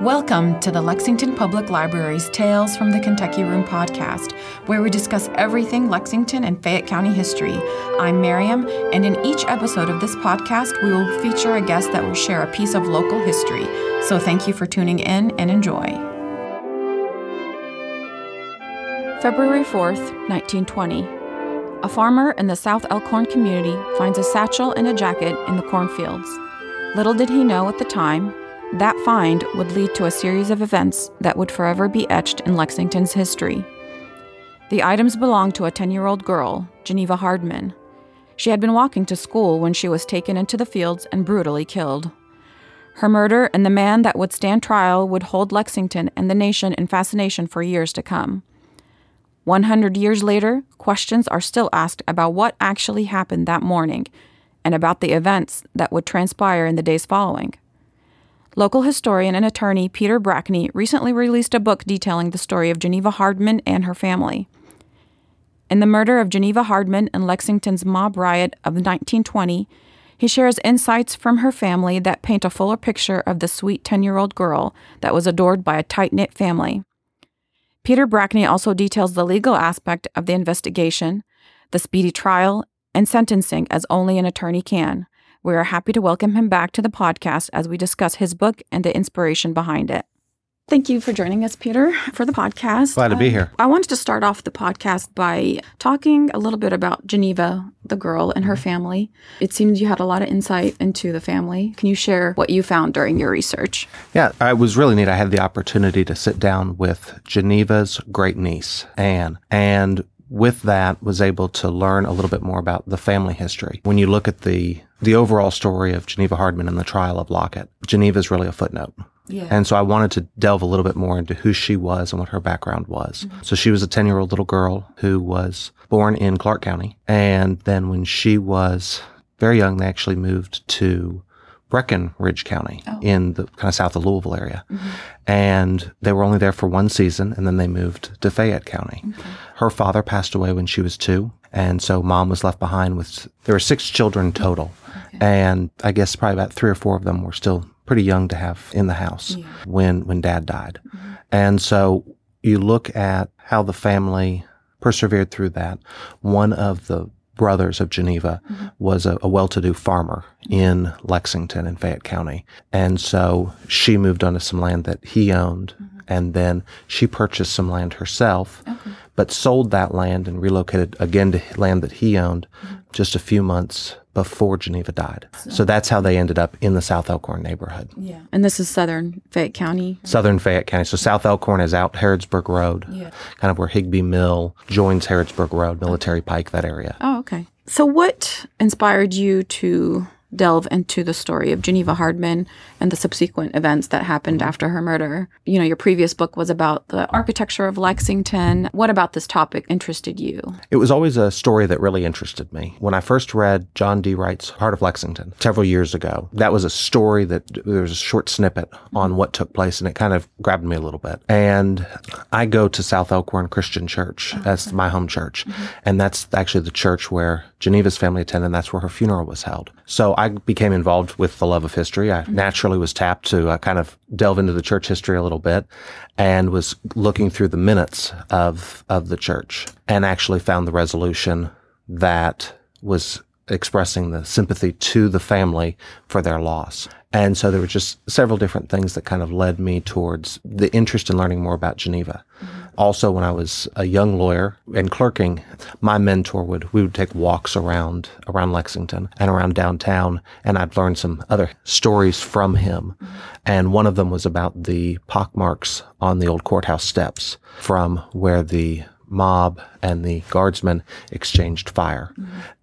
Welcome to the Lexington Public Library's Tales from the Kentucky Room podcast, where we discuss everything Lexington and Fayette County history. I'm Miriam, and in each episode of this podcast, we will feature a guest that will share a piece of local history. So thank you for tuning in and enjoy. February 4th, 1920. A farmer in the South Elkhorn community finds a satchel and a jacket in the cornfields. Little did he know at the time that find would lead to a series of events that would forever be etched in Lexington's history. The items belonged to a 10 year old girl, Geneva Hardman. She had been walking to school when she was taken into the fields and brutally killed. Her murder and the man that would stand trial would hold Lexington and the nation in fascination for years to come. 100 years later, questions are still asked about what actually happened that morning and about the events that would transpire in the days following. Local historian and attorney Peter Brackney recently released a book detailing the story of Geneva Hardman and her family. In The Murder of Geneva Hardman and Lexington's mob riot of 1920, he shares insights from her family that paint a fuller picture of the sweet 10 year old girl that was adored by a tight knit family. Peter Brackney also details the legal aspect of the investigation, the speedy trial, and sentencing as only an attorney can. We are happy to welcome him back to the podcast as we discuss his book and the inspiration behind it. Thank you for joining us, Peter, for the podcast. Glad to be here. Uh, I wanted to start off the podcast by talking a little bit about Geneva, the girl, and her Mm-hmm. family. It seems you had a lot of insight into the family. Can you share what you found during your research? Yeah, it was really neat. I had the opportunity to sit down with Geneva's great niece, Anne, and with that was able to learn a little bit more about the family history. When you look at the the overall story of Geneva Hardman and the trial of Lockett, Geneva's really a footnote. Yeah. And so I wanted to delve a little bit more into who she was and what her background was. Mm-hmm. So she was a 10 year old little girl who was born in Clark County. And then when she was very young, they actually moved to Breckinridge County oh. in the kind of south of Louisville area. Mm-hmm. And they were only there for one season and then they moved to Fayette County. Her father passed away when she was two. And so mom was left behind with, there were six children total. And I guess probably about three or four of them were still pretty young to have in the house when, when dad died. Mm-hmm. And so you look at how the family persevered through that. One of the brothers of Geneva mm-hmm. was a, a well-to-do farmer in Lexington in Fayette County. And so she moved onto some land that he owned. Mm-hmm. And then she purchased some land herself, but sold that land and relocated again to land that he owned just a few months before Geneva died. So that's how they ended up in the South Elkhorn neighborhood. Yeah. And this is southern Fayette County. Southern Fayette County. So South Elkhorn is out Harrodsburg Road, Yeah. kind of where Higbee Mill joins Harrodsburg Road, Military Pike, that area. Oh, okay. So, what inspired you to delve into the story of Geneva Hardman and the subsequent events that happened mm-hmm. after her murder? You know, your previous book was about the architecture of Lexington. What about this topic interested you? It was always a story that really interested me. When I first read John D. Wright's Heart of Lexington several years ago, that was a story that there was a short snippet on what took place and it kind of grabbed me a little bit. And I go to South Elkhorn Christian Church. Oh, that's my home church. Mm-hmm. And that's actually the church where Geneva's family attended. And that's where her funeral was held. So I became involved with the love of history. I naturally was tapped to uh, kind of delve into the church history a little bit and was looking through the minutes of, of the church and actually found the resolution that was expressing the sympathy to the family for their loss. And so there were just several different things that kind of led me towards the interest in learning more about Geneva. Also, when I was a young lawyer and clerking, my mentor would we would take walks around around Lexington and around downtown, and I'd learn some other stories from him. And one of them was about the pockmarks on the old courthouse steps from where the mob and the guardsmen exchanged fire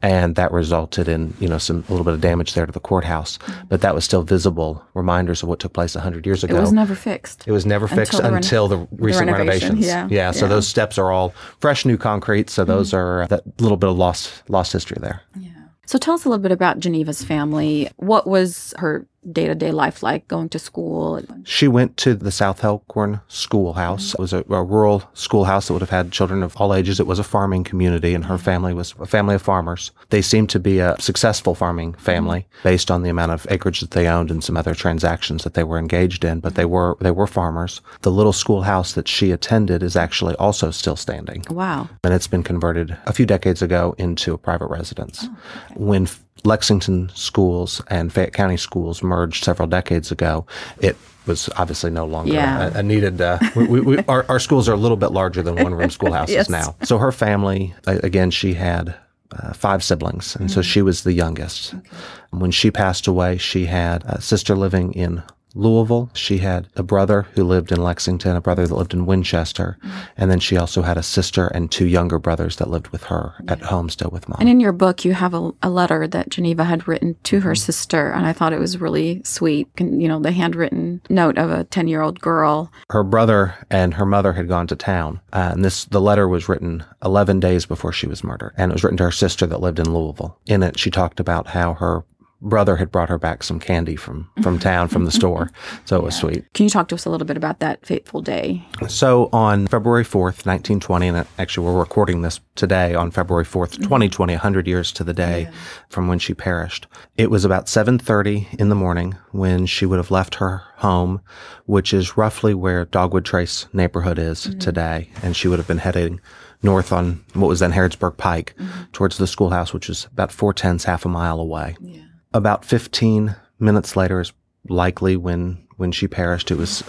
and that resulted in you know some a little bit of damage there to the courthouse but that was still visible reminders of what took place 100 years ago It was never fixed. it was never fixed Until the reno- until the recent renovations, renovations. yeah. so Yeah. Mm-hmm. those steps are all fresh new concrete. So those are uh, that little bit of lost lost history there. Yeah so tell us a little bit about Geneva's family. What was her day to day life like going to school? She went to the South Elkhorn Schoolhouse. It was a, a, rural schoolhouse that would have had children of all ages. It was a farming community, and her mm-hmm. family was a family of farmers. They seemed to be a successful farming mm-hmm. family based on the amount of acreage that they owned and some other transactions that they were engaged in. But they mm-hmm. were they were farmers. The little schoolhouse that she attended is actually also still standing. Wow! And it's been converted a few decades ago into a private residence. Oh, okay. When Lexington schools and Fayette County schools merged several decades ago, it was obviously no longer yeah. a, a, needed. Uh, we, we, our, our, schools are a little bit larger than one room schoolhouses yes. now. So her family, again, she had uh, five siblings, and mm-hmm. so she was the youngest. Okay. When she passed away, she had a sister living in Louisville. She had a brother who lived in Lexington, a brother that lived in Winchester, mm-hmm. and then she also had a sister and two younger brothers that lived with her yeah. at home still with mom. And in your book, you have a, a letter that Geneva had written to her mm-hmm. sister, and I thought it was really sweet. You know, the handwritten note of a ten-year-old girl. Her brother and her mother had gone to town, uh, and this the letter was written eleven days before she was murdered, and it was written to her sister that lived in Louisville. In it, she talked about how her brother had brought her back some candy from from town from the store so it yeah. was sweet can you talk to us a little bit about that fateful day so on february 4th 1920 and actually we're recording this today on february 4th 2020 mm-hmm. 100 years to the day yeah. from when she perished it was about 7.30 in the morning when she would have left her home which is roughly where dogwood trace neighborhood is mm-hmm. today and she would have been heading north on what was then harrodsburg pike mm-hmm. towards the schoolhouse which is about four tenths half a mile away yeah about 15 minutes later is likely when, when she perished. It was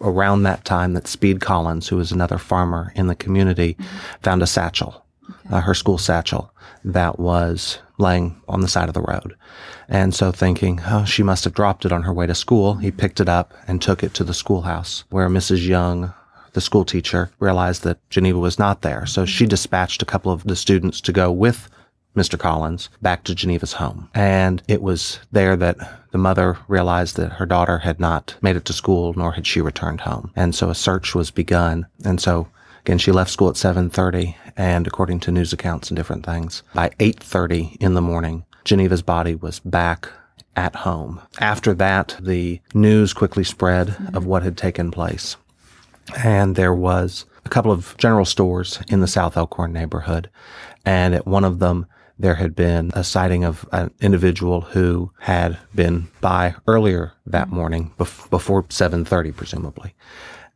around that time that Speed Collins, who was another farmer in the community, mm-hmm. found a satchel, okay. uh, her school satchel, that was laying on the side of the road. And so thinking, oh, she must have dropped it on her way to school, he picked it up and took it to the schoolhouse where Mrs. Young, the school teacher, realized that Geneva was not there. So she dispatched a couple of the students to go with Mr. Collins back to Geneva's home. And it was there that the mother realized that her daughter had not made it to school, nor had she returned home. And so a search was begun. And so again, she left school at 7.30 and according to news accounts and different things, by 8.30 in the morning, Geneva's body was back at home. After that, the news quickly spread of what had taken place. And there was a couple of general stores in the South Elkhorn neighborhood. And at one of them, there had been a sighting of an individual who had been by earlier that morning bef- before 7:30 presumably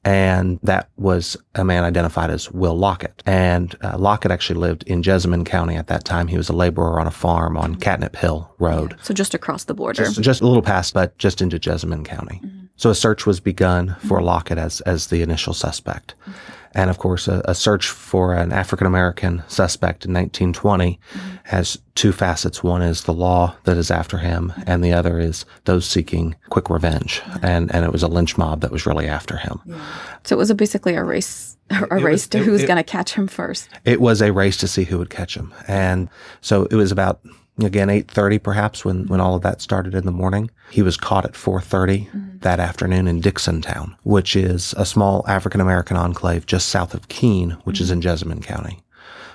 and that was a man identified as Will Lockett. And uh, Lockett actually lived in Jessamine County at that time. He was a laborer on a farm on Catnip Hill Road. So just across the border. Just, just a little past, but just into Jessamine County. Mm-hmm. So a search was begun for mm-hmm. Lockett as, as the initial suspect. Mm-hmm and of course a, a search for an African American suspect in 1920 mm-hmm. has two facets. One is the law that is after him, and the other is those seeking quick revenge. And and it was a lynch mob that was really after him. Yeah. So it was a basically a race. A it race was, to who's going to catch him first. It was a race to see who would catch him, and so it was about again 8.30 perhaps when, when all of that started in the morning he was caught at 4.30 mm-hmm. that afternoon in dixontown which is a small african-american enclave just south of keene which mm-hmm. is in jessamine county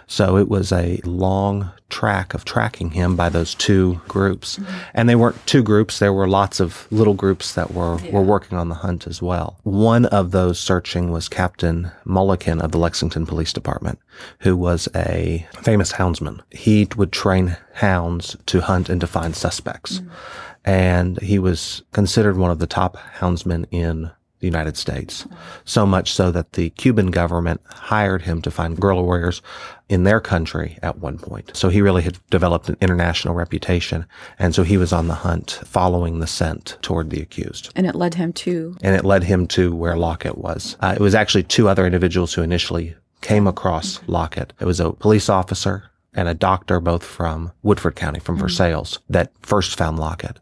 so it was a long track of tracking him by those two groups. Mm-hmm. And they weren't two groups, there were lots of little groups that were, yeah. were working on the hunt as well. One of those searching was Captain Mullikin of the Lexington Police Department, who was a famous houndsman. He would train hounds to hunt and to find suspects. Mm-hmm. And he was considered one of the top houndsmen in the United States. So much so that the Cuban government hired him to find guerrilla warriors in their country at one point. So he really had developed an international reputation. And so he was on the hunt following the scent toward the accused. And it led him to? And it led him to where Lockett was. Uh, it was actually two other individuals who initially came across. Lockett. It was a police officer and a doctor, both from Woodford County, from mm-hmm. Versailles, that first found Lockett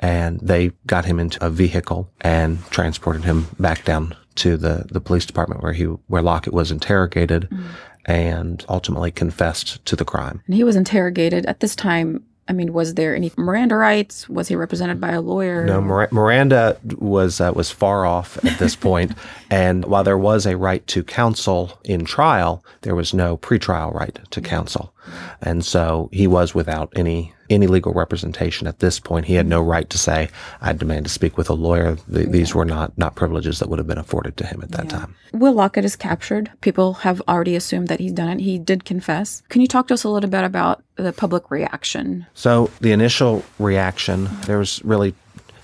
and they got him into a vehicle and transported him back down to the, the police department where he where Lockett was interrogated mm. and ultimately confessed to the crime. And he was interrogated at this time. I mean, was there any Miranda rights? Was he represented by a lawyer? No, Miranda was uh, was far off at this point. and while there was a right to counsel in trial, there was no pretrial right to counsel, and so he was without any any legal representation at this point. He had no right to say, I demand to speak with a lawyer. Th- These were not, not privileges that would have been afforded to him at that time. Will Lockett is captured. People have already assumed that he's done it. He did confess. Can you talk to us a little bit about the public reaction? So the initial reaction, there was really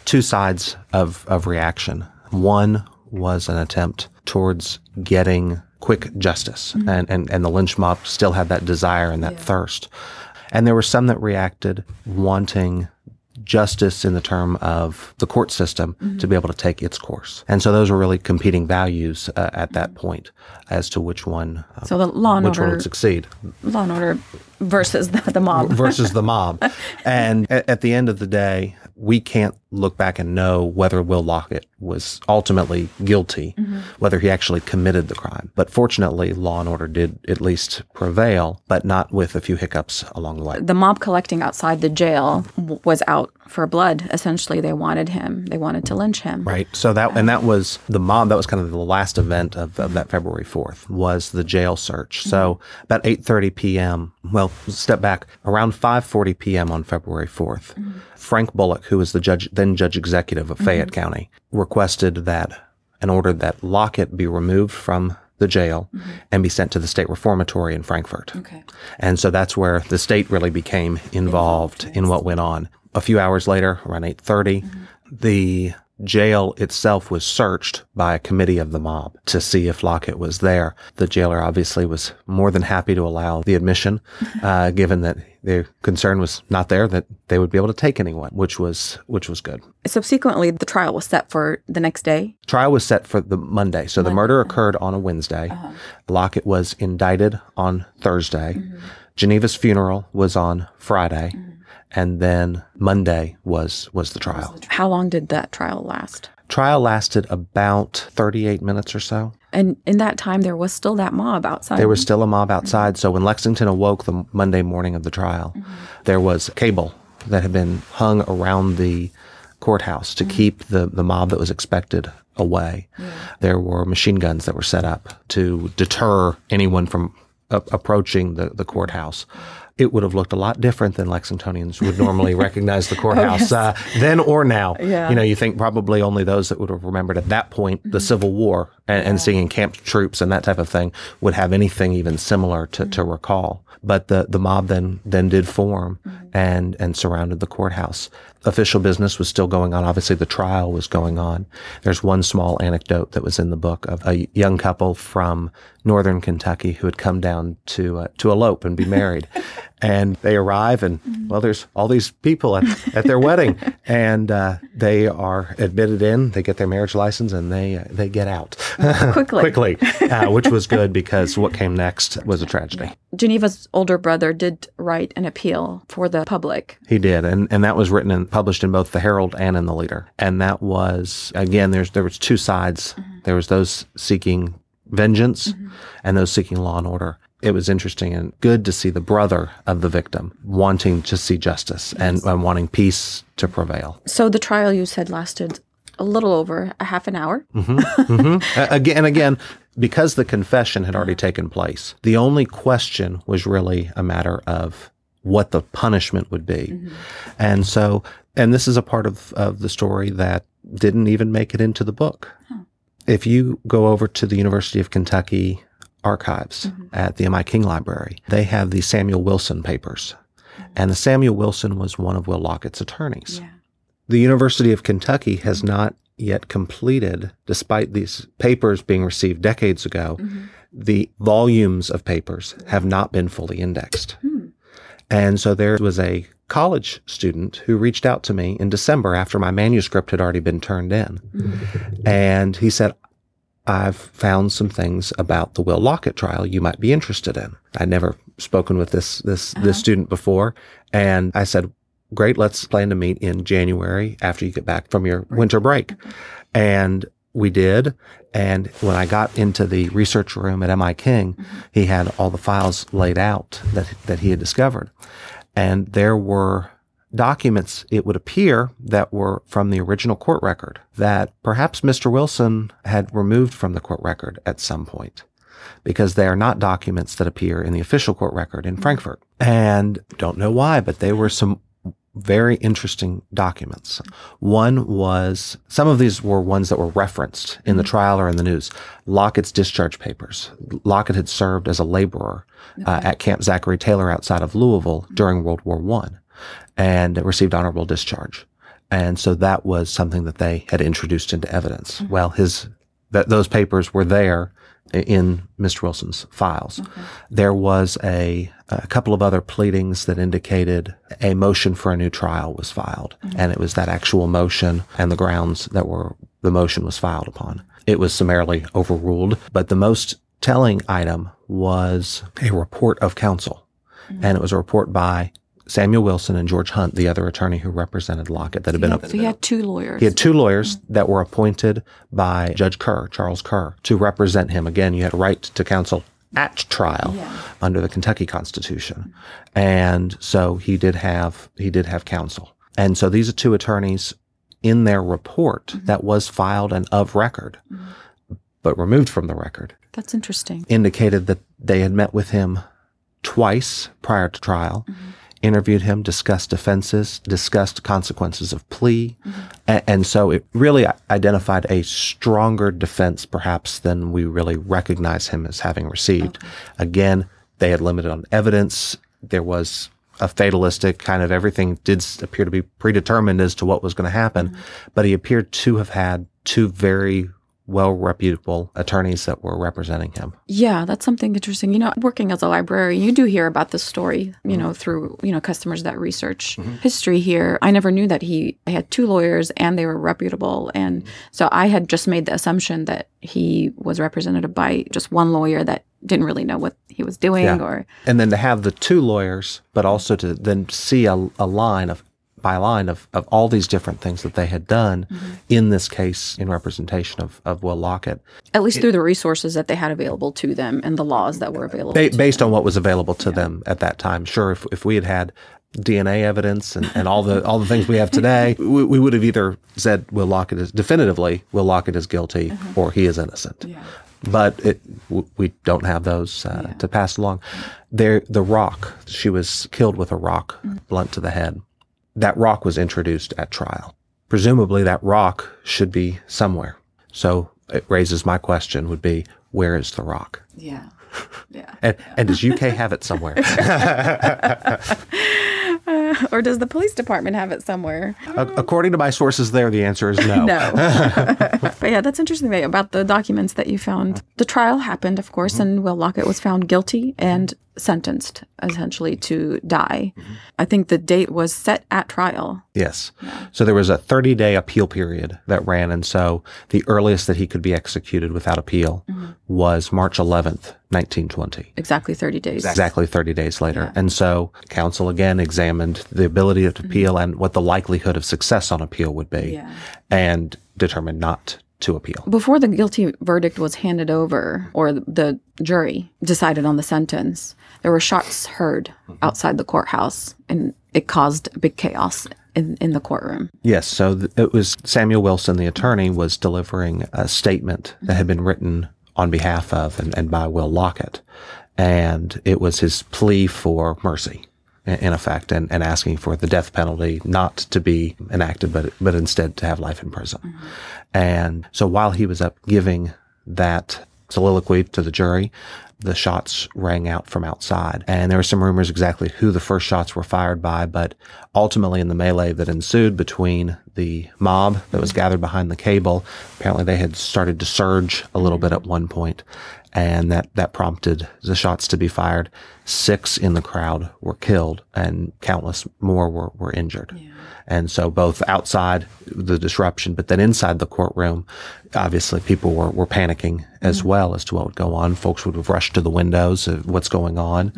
two sides of, of reaction. One was an attempt towards getting quick justice, mm-hmm. and, and, and the lynch mob still had that desire and that thirst. And there were some that reacted wanting justice in the term of the court system to be able to take its course. And so those were really competing values uh, at that point as to which one, uh, So the law and which one order, would succeed law and order versus the, the mob. versus the mob. And at, at the end of the day, we can't look back and know whether Will Lockett was ultimately guilty, mm-hmm. whether he actually committed the crime. But fortunately, law and order did at least prevail, but not with a few hiccups along the way. The mob collecting outside the jail was out for blood. Essentially, they wanted him. They wanted to lynch him. Right. So that and that was the mob. That was kind of the last event of, of that February fourth was the jail search. Mm-hmm. So about eight thirty p.m. Well, step back around five forty p.m. on February 4th mm-hmm. Frank Bullock, who was the judge then judge executive of Fayette mm-hmm. County, requested that and ordered that Lockett be removed from the jail mm-hmm. and be sent to the state reformatory in Frankfort. Okay. And so that's where the state really became involved in what went on. A few hours later, around 8:30, mm-hmm. the jail itself was searched by a committee of the mob to see if Lockett was there. The jailer obviously was more than happy to allow the admission, uh, given that their concern was not there that they would be able to take anyone, which was which was good. Subsequently, the trial was set for the next day. Trial was set for the Monday. So the murder occurred on a Wednesday. Uh-huh. Lockett was indicted on Thursday. Mm-hmm. Geneva's funeral was on Friday. Mm-hmm. And then Monday was was the trial. How long did that trial last? Trial lasted about 38 minutes or so. And in that time, there was still that mob outside. There was still a mob outside. So when Lexington awoke the Monday morning of the trial, mm-hmm. there was cable that had been hung around the courthouse to mm-hmm. keep the, the mob that was expected away. There were machine guns that were set up to deter anyone from approaching the, the courthouse. It would have looked a lot different than Lexingtonians would normally recognize the oh, courthouse uh, then or now. Yeah. You know, you think probably only those that would have remembered at that point the mm-hmm. Civil War and, and seeing encamped troops and that type of thing would have anything even similar to, to mm-hmm. recall. But the, the mob then then did form mm-hmm. and and surrounded the courthouse. Official business was still going on. Obviously, the trial was going on. There's one small anecdote that was in the book of a young couple from northern Kentucky who had come down to uh, to elope and be married, and they arrive and well, there's all these people at, at their wedding, and uh, they are admitted in. They get their marriage license and they uh, they get out Quickly. quickly, uh, which was good because what came next was a tragedy. Geneva's older brother did write an appeal for the public. He did, and and that was written and published in both the Herald and in the Leader. And that was again, there's there was two sides. There was those seeking vengeance, and those seeking law and order. It was interesting and good to see the brother of the victim wanting to see justice and, and wanting peace to prevail. So the trial you said lasted a little over a half an hour. Uh, again and again, because the confession had already taken place, the only question was really a matter of what the punishment would be. And so, and this is a part of, of the story that didn't even make it into the book. If you go over to the University of Kentucky archives mm-hmm. at the M.I. King Library, they have the Samuel Wilson papers. And the Samuel Wilson was one of Will Lockett's attorneys. The University of Kentucky has not yet completed, despite these papers being received decades ago, mm-hmm. the volumes of papers have not been fully indexed. Hmm. And so there was a college student who reached out to me in December after my manuscript had already been turned in. Mm-hmm. And he said, I've found some things about the Will Lockett trial you might be interested in. I'd never spoken with this this this uh-huh. student before, and I said, "Great, let's plan to meet in January after you get back from your winter break." Uh-huh. And we did. And when I got into the research room at MI King, mm-hmm. he had all the files laid out that that he had discovered, and there were documents, it would appear, that were from the original court record that perhaps Mr. Wilson had removed from the court record at some point because they are not documents that appear in the official court record in Frankfort. And don't know why, but they were some very interesting documents. One was some of these were ones that were referenced in the trial or in the news. Lockett's discharge papers. Lockett had served as a laborer uh, at Camp Zachary Taylor outside of Louisville during World War One, and received honorable discharge. And so that was something that they had introduced into evidence. Mm-hmm. Well, his that those papers were there in Mr. Wilson's files. There was a, a couple of other pleadings that indicated a motion for a new trial was filed, mm-hmm. and it was that actual motion and the grounds that were the motion was filed upon. It was summarily overruled, but the most telling item was a report of counsel, mm-hmm. and it was a report by Samuel Wilson and George Hunt, the other attorney who represented Lockett, that had been So he had two lawyers. he had two lawyers mm-hmm. that were appointed by Judge Kerr, Charles Kerr, to represent him. Again, you had a right to counsel at trial under the Kentucky Constitution. And so he did have he did have counsel. And so these are two attorneys in their report mm-hmm. that was filed and of record, mm-hmm. but removed from the record, That's interesting. indicated that they had met with him twice prior to trial, interviewed him, discussed defenses, discussed consequences of plea. A- and so it really identified a stronger defense, perhaps, than we really recognize him as having received. Again, they had limited on evidence. There was a fatalistic kind of everything did appear to be predetermined as to what was going to happen, mm-hmm. but he appeared to have had two very well reputable attorneys that were representing him. Yeah, that's something interesting. You know, working as a librarian, you do hear about this story, you Mm-hmm. know, through, you know, customers that research history here. I never knew that he had two lawyers and they were reputable. And Mm-hmm. so I had just made the assumption that he was represented by just one lawyer that didn't really know what he was doing Yeah. or and then to have the two lawyers, but also to then see a, a line of by line of, of all these different things that they had done mm-hmm. in this case in representation of, of Will Lockett, at least through the resources that they had available to them and the laws that were available. ba- based on what was available to them at that time. Sure, if, if we had had DNA evidence and, and all the all the things we have today, we, we would have either said Will Lockett is definitively Will Lockett is guilty uh-huh. or he is innocent. But it, w- we don't have those uh, to pass along. There, the rock. She was killed with a rock, mm-hmm. blunt to the head. That rock was introduced at trial. Presumably, that rock should be somewhere. So it raises my question: Would be where is the rock? Yeah. Yeah. And, and does UK have it somewhere? or does the police department have it somewhere? A- According to my sources, there the answer is no. No. but yeah, that's interesting about the documents that you found. The trial happened, of course, mm-hmm. and Will Lockett was found guilty and sentenced essentially to die. I think the date was set at trial. Yes. So there was a 30 day appeal period that ran. And so the earliest that he could be executed without appeal was March 11th, 1920. Exactly 30 days. Exactly 30 days later. And so counsel again examined the ability to appeal and what the likelihood of success on appeal would be Yeah. and determined not to appeal. Before the guilty verdict was handed over, or the jury decided on the sentence, there were shots heard mm-hmm. outside the courthouse, and it caused big chaos in, in the courtroom. Yes. So th- it was Samuel Wilson, the attorney, was delivering a statement that had been written on behalf of and, and by Will Lockett. And it was his plea for mercy, i- in effect, and, and asking for the death penalty not to be enacted, but, but instead to have life in prison. Mm-hmm. And so while he was up giving that soliloquy to the jury, the shots rang out from outside. And there were some rumors exactly who the first shots were fired by, but ultimately in the melee that ensued between the mob that was gathered behind the cable, apparently they had started to surge a little bit at one point, and that, that prompted the shots to be fired. Six in the crowd were killed and countless more were, were injured. And so both outside the disruption, but then inside the courtroom, obviously people were, were panicking as mm-hmm. well as to what would go on. Folks would have rushed to the windows of what's going on.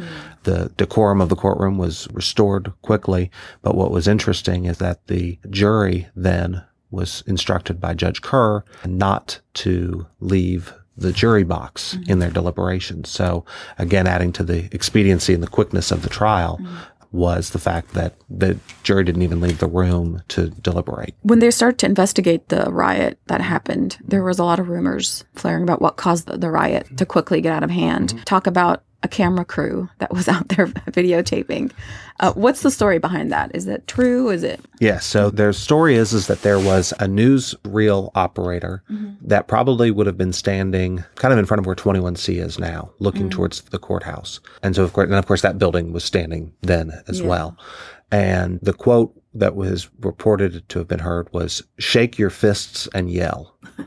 The decorum of the courtroom was restored quickly. But what was interesting is that the jury then was instructed by Judge Kerr not to leave the jury box mm-hmm. in their deliberations. So again, adding to the expediency and the quickness of the trial mm-hmm. was the fact that the jury didn't even leave the room to deliberate. When they started to investigate the riot that happened, there was a lot of rumors flaring about what caused the, the riot to quickly get out of hand. Mm-hmm. Talk about a camera crew that was out there videotaping. Uh, what's the story behind that? Is that true? Is it? Yeah. So their story is is that there was a newsreel operator that probably would have been standing kind of in front of where 21C is now, looking towards the courthouse. And so of course, and of course, that building was standing then as Yeah. well. And the quote that was reported to have been heard was "Shake your fists and yell."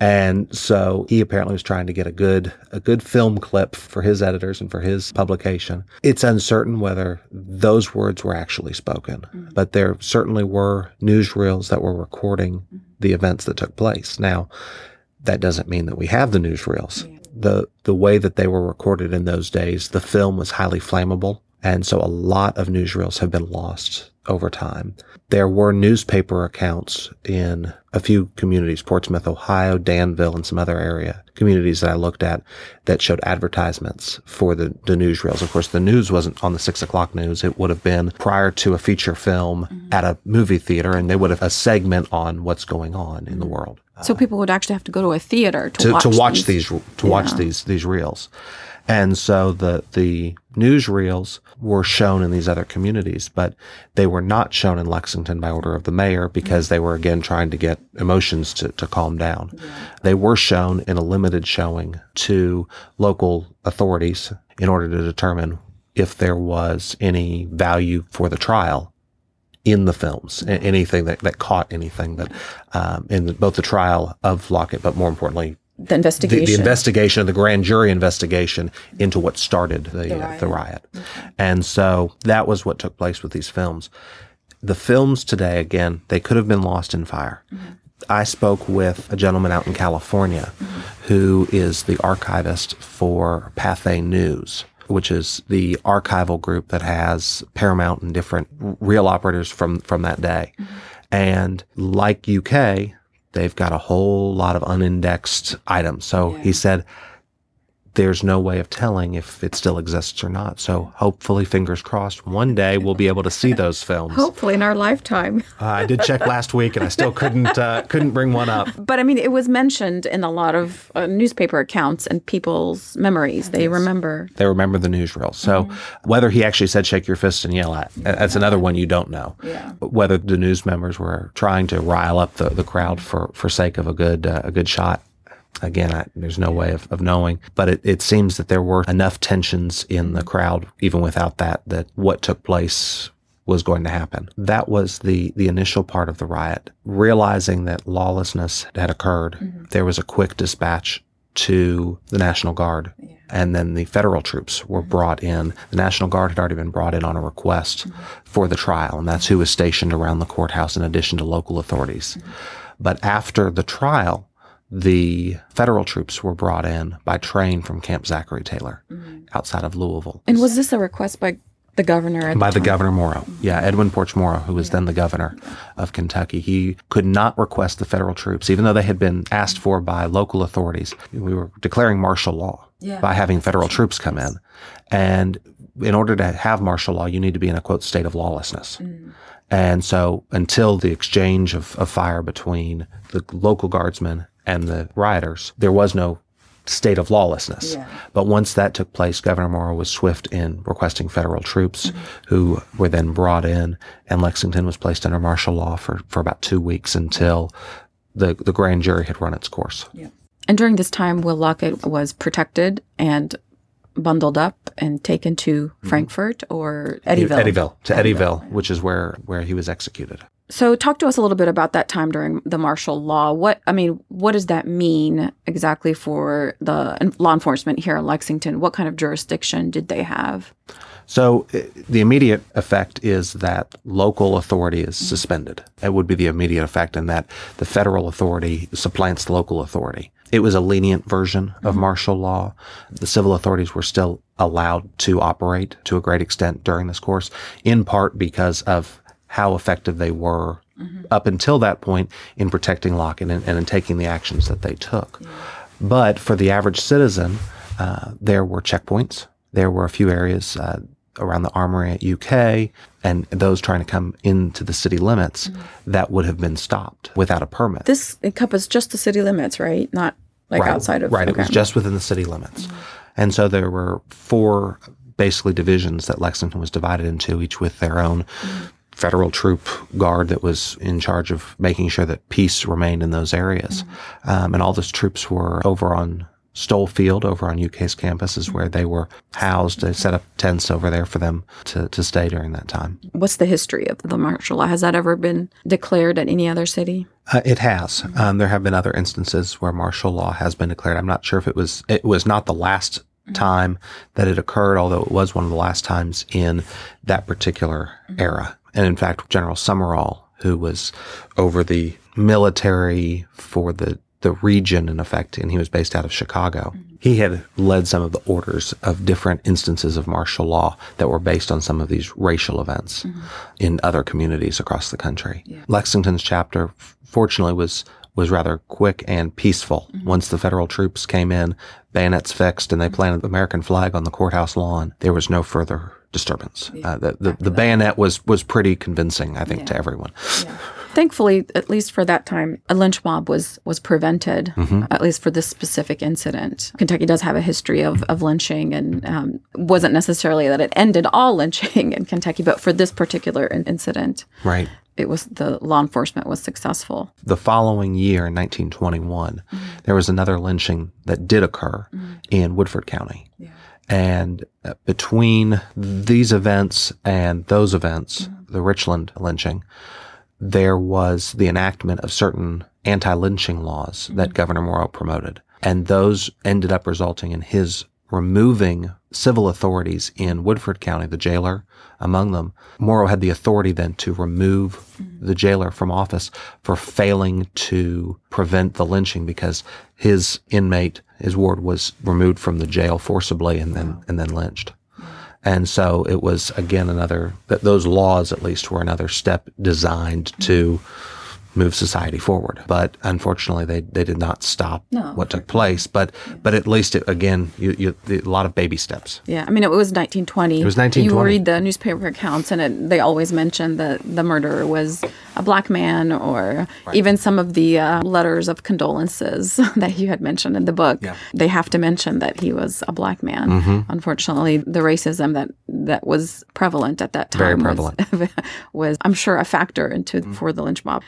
And so he apparently was trying to get a good a good film clip for his editors and for his publication. It's uncertain whether those words were actually spoken, mm-hmm. but there certainly were newsreels that were recording mm-hmm. the events that took place. Now, that doesn't mean that we have the newsreels. The the way that they were recorded in those days, the film was highly flammable, and so a lot of newsreels have been lost over time. There were newspaper accounts in a few communities, Portsmouth, Ohio, Danville, and some other area communities that I looked at that showed advertisements for the, the newsreels. Of course, the news wasn't on the six o'clock news. It would have been prior to a feature film mm-hmm. at a movie theater, and they would have a segment on what's going on in the mm-hmm. world So uh, people would actually have to go to a theater to, to, watch, to watch these. these to watch these these reels. And so the the newsreels were shown in these other communities, but they were not shown in Lexington by order of the mayor because they were again trying to get emotions to, to calm down. They were shown in a limited showing to local authorities in order to determine if there was any value for the trial in the films, anything that, that caught anything that um, in the, both the trial of Lockett, but more importantly, the the, investigation. the investigation, of the grand jury investigation into what started the the riot. Uh, the riot. And so that was what took place with these films. The films today, again, they could have been lost in fire. I spoke with a gentleman out in California who is the archivist for Pathé News, which is the archival group that has Paramount and different reel operators from, from that day. And like UK, they've got a whole lot of unindexed items. So he said, there's no way of telling if it still exists or not. So hopefully, fingers crossed, one day we'll be able to see those films. Hopefully in our lifetime. Uh, I did check last week, and I still couldn't uh, couldn't bring one up. But I mean, it was mentioned in a lot of uh, newspaper accounts and people's memories. They remember. They remember the newsreel. So whether he actually said "shake your fist and yell at," that's another one you don't know. Yeah. Whether the news members were trying to rile up the, the crowd for for sake of a good uh, a good shot. Again, I, there's no way of, of knowing, but it, it seems that there were enough tensions in the crowd, even without that, that what took place was going to happen. That was the the initial part of the riot. Realizing that lawlessness had occurred, mm-hmm. there was a quick dispatch to the National Guard. And then the federal troops were mm-hmm. brought in. The National Guard had already been brought in on a request mm-hmm. for the trial, and that's who was stationed around the courthouse in addition to local authorities. But after the trial, the federal troops were brought in by train from Camp Zachary Taylor mm-hmm. outside of Louisville And was this a request by the governor? By the time? governor Morrow. Mm-hmm. Yeah, Edwin Porch Morrow, who was then the governor of Kentucky. He could not request the federal troops, even though they had been asked for by local authorities. We were declaring martial law Yeah. by having federal troops come in. And in order to have martial law, you need to be in a quote state of lawlessness. Mm-hmm. And so until the exchange of, of fire between the local guardsmen and the rioters, there was no state of lawlessness. Yeah. But once that took place, Governor Morrow was swift in requesting federal troops mm-hmm. who were then brought in and Lexington was placed under martial law for, for about two weeks until the, the grand jury had run its course. And during this time, Will Lockett was protected and bundled up and taken to mm-hmm. Frankfort or Eddyville. Eddyville, to Eddyville, which is where, where he was executed. So, talk to us a little bit about that time during the martial law. What I mean, what does that mean exactly for the law enforcement here in Lexington? What kind of jurisdiction did they have? So eh, the immediate effect is that local authority is suspended. It would be the immediate effect in that the federal authority supplants the local authority. It was a lenient version of martial law. The civil authorities were still allowed to operate to a great extent during this course, in part because of how effective they were up until that point in protecting Lockett and, and in taking the actions that they took. But for the average citizen, uh, there were checkpoints. There were a few areas uh, around the armory at UK and those trying to come into the city limits mm-hmm. that would have been stopped without a permit. This encompassed just the city limits, right? Not like right, outside of right. It was just within the city limits. Mm-hmm. And so there were four basically divisions that Lexington was divided into, each with their own mm-hmm. federal troop guard that was in charge of making sure that peace remained in those areas. Um, and all those troops were over on Stoll Field over on UK's campus is where they were housed. They set up tents over there for them to, to stay during that time. What's the history of the martial law? Has that ever been declared at any other city? Uh, it has. Um, there have been other instances where martial law has been declared. I'm not sure if it was it was not the last time that it occurred, although it was one of the last times in that particular era. And in fact, General Summerall, who was over the military for the the region in effect, and he was based out of Chicago. Mm-hmm. He had led some of the orders of different instances of martial law that were based on some of these racial events mm-hmm. in other communities across the country. Lexington's chapter, fortunately, was was rather quick and peaceful. Mm-hmm. Once the federal troops came in, bayonets fixed, and they planted the American flag on the courthouse lawn, there was no further disturbance. Uh, the the, the bayonet was was pretty convincing, I think, to everyone. Thankfully, at least for that time, a lynch mob was was prevented. At least for this specific incident, Kentucky does have a history of, of lynching, and um, wasn't necessarily that it ended all lynching in Kentucky, but for this particular in- incident, Right. it was the law enforcement was successful. the following year in 1921, there was another lynching that did occur in Woodford County. And uh, between these events and those events, the Richland lynching, there was the enactment of certain anti lynching laws that mm-hmm. Governor Morrow promoted. And those ended up resulting in his removing civil authorities in Woodford County, the jailer among them. Morrow had the authority then to remove mm-hmm. the jailer from office for failing to prevent the lynching because his inmate, his ward was removed from the jail forcibly and then, and then lynched. And so it was again another that those laws at least were another step designed to move society forward. But unfortunately, they, they did not stop No, what took place. But but at least it, again, you, you a lot of baby steps. Yeah, I mean, it was 1920. It was 1920. You read the newspaper accounts, and it, they always mention that the murderer was a black man, or even some of the uh, letters of condolences that you had mentioned in the book. Yeah. Mm-hmm. They have to mention that he was a black man. Unfortunately, the racism that that was prevalent at that time Very prevalent. Was, was, I'm sure, a factor into for the lynch mob.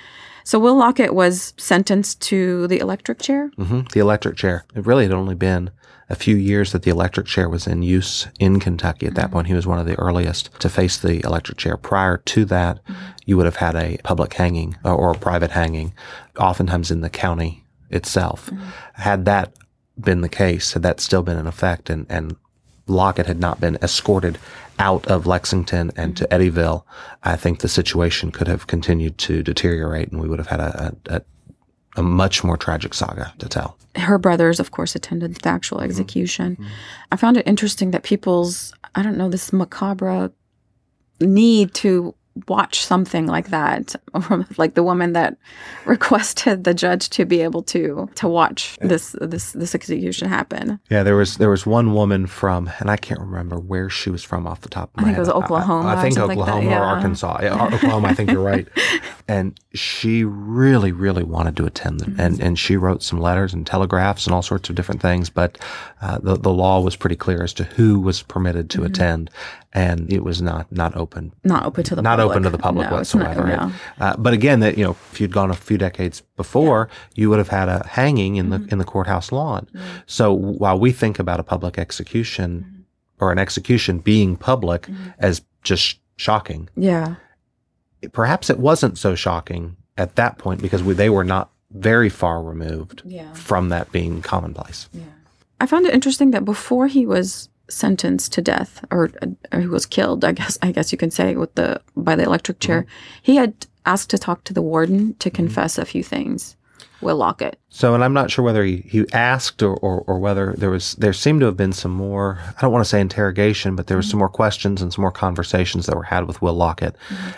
So Will Lockett was sentenced to the electric chair. hmm The electric chair. It really had only been a few years that the electric chair was in use in Kentucky. At that point, he was one of the earliest to face the electric chair. Prior to that, you would have had a public hanging uh, or a private hanging, oftentimes in the county itself. Had that been the case, had that still been in effect, and, and Lockett had not been escorted out of Lexington and to Eddyville, I think the situation could have continued to deteriorate, and we would have had a, a, a a much more tragic saga to tell. her brothers, of course, attended the actual mm-hmm. execution. Mm-hmm. I found it interesting that people's, I don't know, this macabre need to watch something like that, like the woman that requested the judge to be able to to watch this this this execution happen. Yeah, there was there was one woman from, and I can't remember where she was from off the top of my i think it was Oklahoma I, or think something like that, Oklahoma or. Arkansas. Yeah, Oklahoma. I think you're right. And she really, really wanted to attend, them. and and she wrote some letters and telegraphs and all sorts of different things. But uh, the the law was pretty clear as to who was permitted to attend, and it was not not open Not open to the not public. open to the public No, not- whatsoever. right? no. Uh, but again, that you know, if you'd gone a few decades before, you would have had a hanging in Mm-hmm. the in the courthouse lawn. So while we think about a public execution Mm-hmm. or an execution being public as just shocking, Yeah. perhaps it wasn't so shocking at that point because we, they were not very far removed Yeah. from that being commonplace. I found it interesting that before he was sentenced to death, or, uh, or he was killed, I guess I guess you can say with the by the electric chair, mm-hmm. he had asked to talk to the warden to mm-hmm. confess a few things. Will Lockett. So, and I'm not sure whether he, he asked or, or, or whether there was, there seemed to have been some more, I don't want to say interrogation, but there was mm-hmm. some more questions and some more conversations that were had with Will Lockett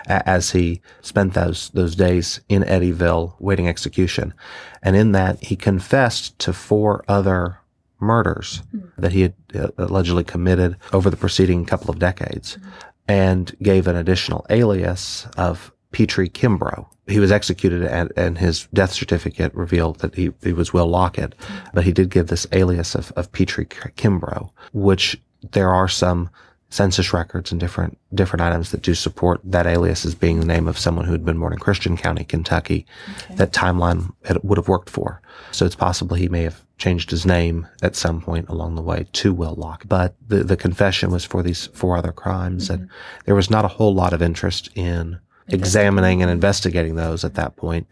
a- as he spent those, those days in Eddyville waiting execution. And in that, he confessed to four other murders hmm. that he had uh, allegedly committed over the preceding couple of decades hmm. and gave an additional alias of Petrie Kimbrough. He was executed and, and his death certificate revealed that he, he was Will Lockett, hmm. but he did give this alias of, of Petrie Kimbrough, which there are some census records and different different items that do support that alias as being the name of someone who had been born in Christian County, Kentucky. Okay. That timeline would have worked for. So it's possible he may have changed his name at some point along the way to Will Lock. But the the confession was for these four other crimes, mm-hmm. and there was not a whole lot of interest in examining and investigating those at that point.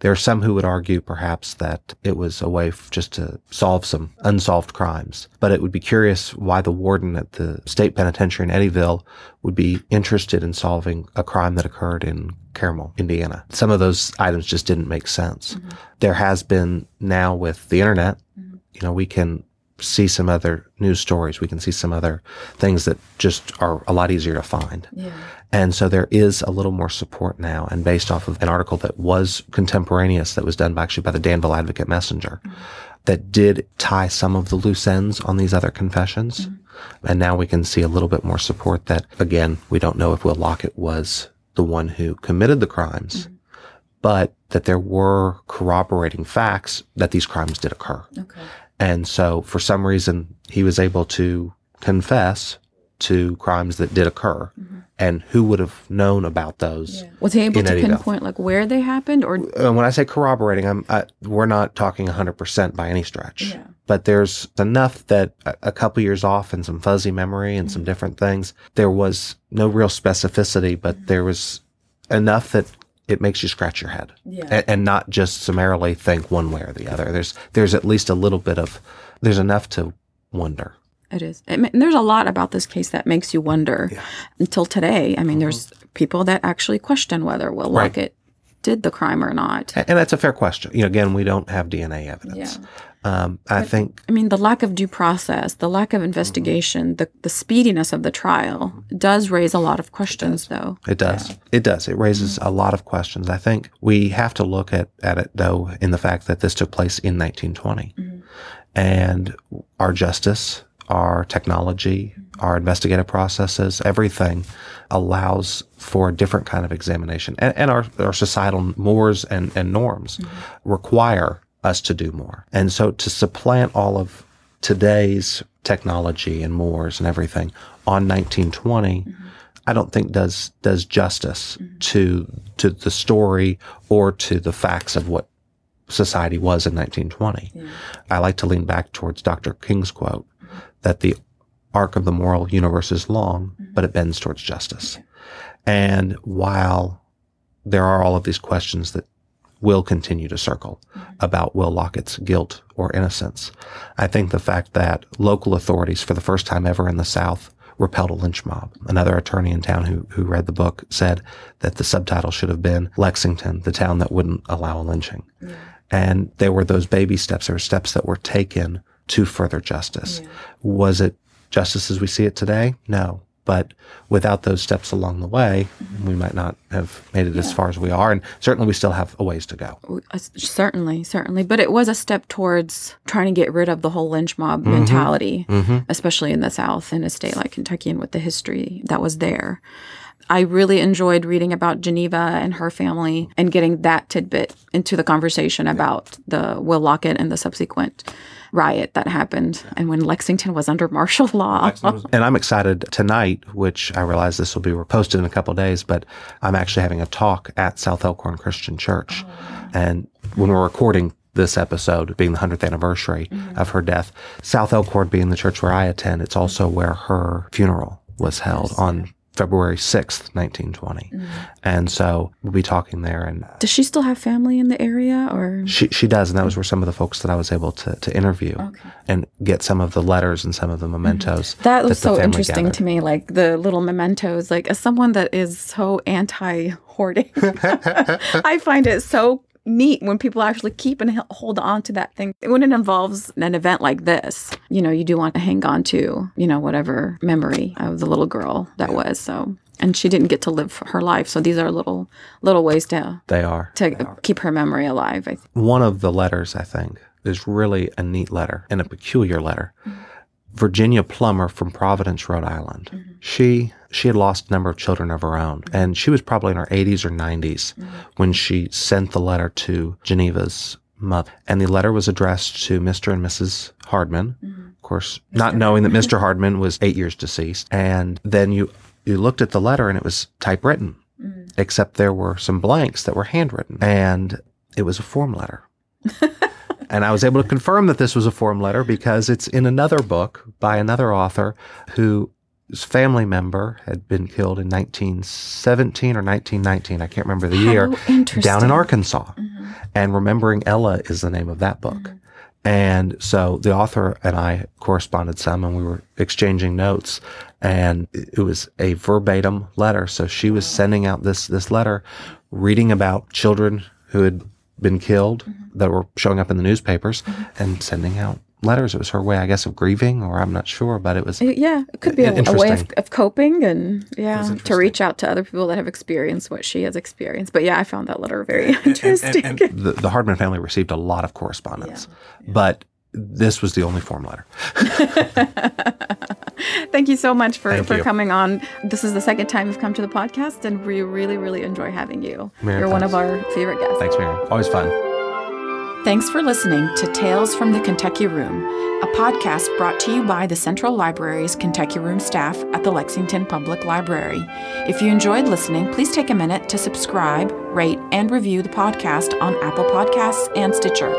There are some who would argue perhaps that it was a way just to solve some unsolved crimes. But it would be curious why the warden at the state penitentiary in Eddyville would be interested in solving a crime that occurred in Carmel, Indiana. Some of those items just didn't make sense. Mm-hmm. There has been now with the internet, mm-hmm. you know, we can see some other news stories. We can see some other things that just are a lot easier to find. Yeah. And so there is a little more support now. And based off of an article that was contemporaneous, that was done by actually by the Danville Advocate Messenger, mm-hmm. that did tie some of the loose ends on these other confessions. Mm-hmm. And now we can see a little bit more support that, again, we don't know if Will Lockett was the one who committed the crimes, mm-hmm. but that there were corroborating facts that these crimes did occur. Okay. And so for some reason, he was able to confess to crimes that did occur. Mm-hmm. And who would have known about those? Yeah. Was he able to pinpoint like where they happened, or uh, when I say corroborating, I'm I, we're not talking 100 percent by any stretch. Yeah. But there's enough that a, a, couple years off and some fuzzy memory and mm-hmm. some different things. There was no real specificity, but mm-hmm. there was enough that it makes you scratch your head yeah. and, and, not just summarily think one way or the other. There's there's at least a little bit of there's enough to wonder. It is. It, there's a lot about this case that makes you wonder. Yeah. Until today, I mean, mm-hmm. there's people that actually question whether Will right. Lockett did the crime or not. And, and that's a fair question. You know, again, we don't have DNA evidence. Yeah. Um, I but, think. I mean, the lack of due process, the lack of investigation, mm-hmm. the, the speediness of the trial does raise a lot of questions, it though. It does. Yeah. It does. It raises mm-hmm. a lot of questions. I think we have to look at, at it, though, in the fact that this took place in 1920. Mm-hmm. And our justice, our technology, mm-hmm. our investigative processes, everything allows for a different kind of examination. And, and our, our societal mores and, and norms mm-hmm. require us to do more. And so to supplant all of today's technology and mores and everything on 1920, mm-hmm. I don't think does does justice mm-hmm. to to the story or to the facts of what society was in 1920. Yeah. I like to lean back towards Dr. King's quote mm-hmm. that the arc of the moral universe is long, mm-hmm. but it bends towards justice. Okay. And while there are all of these questions that will continue to circle about Will Lockett's guilt or innocence. I think the fact that local authorities, for the first time ever in the South, repelled a lynch mob. Another attorney in town who, who read the book said that the subtitle should have been Lexington, the town that wouldn't allow a lynching. Yeah. And there were those baby steps, there were steps that were taken to further justice. Yeah. Was it justice as we see it today? No. But without those steps along the way, we might not have made it yeah. as far as we are. And certainly we still have a ways to go. Uh, certainly, certainly. But it was a step towards trying to get rid of the whole lynch mob mm-hmm. mentality, mm-hmm. especially in the South, in a state like Kentucky and with the history that was there. I really enjoyed reading about Geneva and her family and getting that tidbit into the conversation about the Will Lockett and the subsequent riot that happened and when Lexington was under martial law. and I'm excited tonight, which I realize this will be posted in a couple days, but I'm actually having a talk at South Elkhorn Christian Church. Oh. And when we're recording this episode being the 100th anniversary mm-hmm. of her death, South Elkhorn being the church where I attend, it's also where her funeral was held yes. on February 6th, 1920. Mm. And so we'll be talking there. And does she still have family in the area or? She, she does. And that was where some of the folks that I was able to, to interview okay. and get some of the letters and some of the mementos. Mm. That was so interesting gathered. to me. Like the little mementos, like as someone that is so anti hoarding, I find it so neat when people actually keep and hold on to that thing. When it involves an event like this, you know, you do want to hang on to, you know, whatever memory of the little girl that yeah. was. So, and she didn't get to live her life. So these are little little ways to they are to they are. keep her memory alive. One of the letters, I think, is really a neat letter and a peculiar letter. Mm-hmm. Virginia Plummer from Providence, Rhode Island. Mm-hmm. She She had lost a number of children of her own, and she was probably in her 80s or 90s mm-hmm. when she sent the letter to Geneva's mother. And the letter was addressed to Mr. and Mrs. Hardman, mm-hmm. of course, not knowing that Mr. Hardman was eight years deceased. And then you you looked at the letter and it was typewritten, mm-hmm. except there were some blanks that were handwritten, and it was a form letter. and I was able to confirm that this was a form letter because it's in another book by another author whose family member had been killed in 1917 or 1919. I can't remember the year. Down in. Arkansas. Mm-hmm. And Remembering Ella is the name of that book. Mm-hmm. And so the author and I corresponded some and we were exchanging notes and it was a verbatim letter. So she was sending out this, this letter reading about children who had been killed mm-hmm. that were showing up in the newspapers and sending out letters. It was her way, I guess, of grieving or I'm not sure, but it was, uh, Yeah, it could be a, a way of, of coping and yeah, to reach out to other people that have experienced what she has experienced. But yeah, I found that letter very interesting. the, the Hardman family received a lot of correspondence, but this was the only form letter. Thank you so much for, Thank for you. coming on. This is the second time you've come to the podcast, and we really, really enjoy having you. Mary, You're one of our favorite guests. Thanks, Mary. Always fun. Thanks for listening to Tales from the Kentucky Room, a podcast brought to you by the Central Library's Kentucky Room staff at the Lexington Public Library. If you enjoyed listening, please take a minute to subscribe, rate, and review the podcast on Apple Podcasts and Stitcher.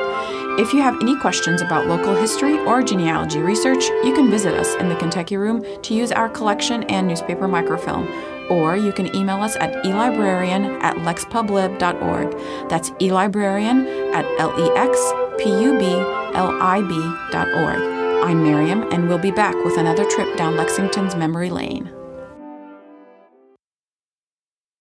If you have any questions about local history or genealogy research, you can visit us in the Kentucky Room to use our collection and newspaper microfilm or you can email us at elibrarian at lexpublib.org. That's elibrarian at lexpublib.org. I'm Miriam, and we'll be back with another trip down Lexington's memory lane.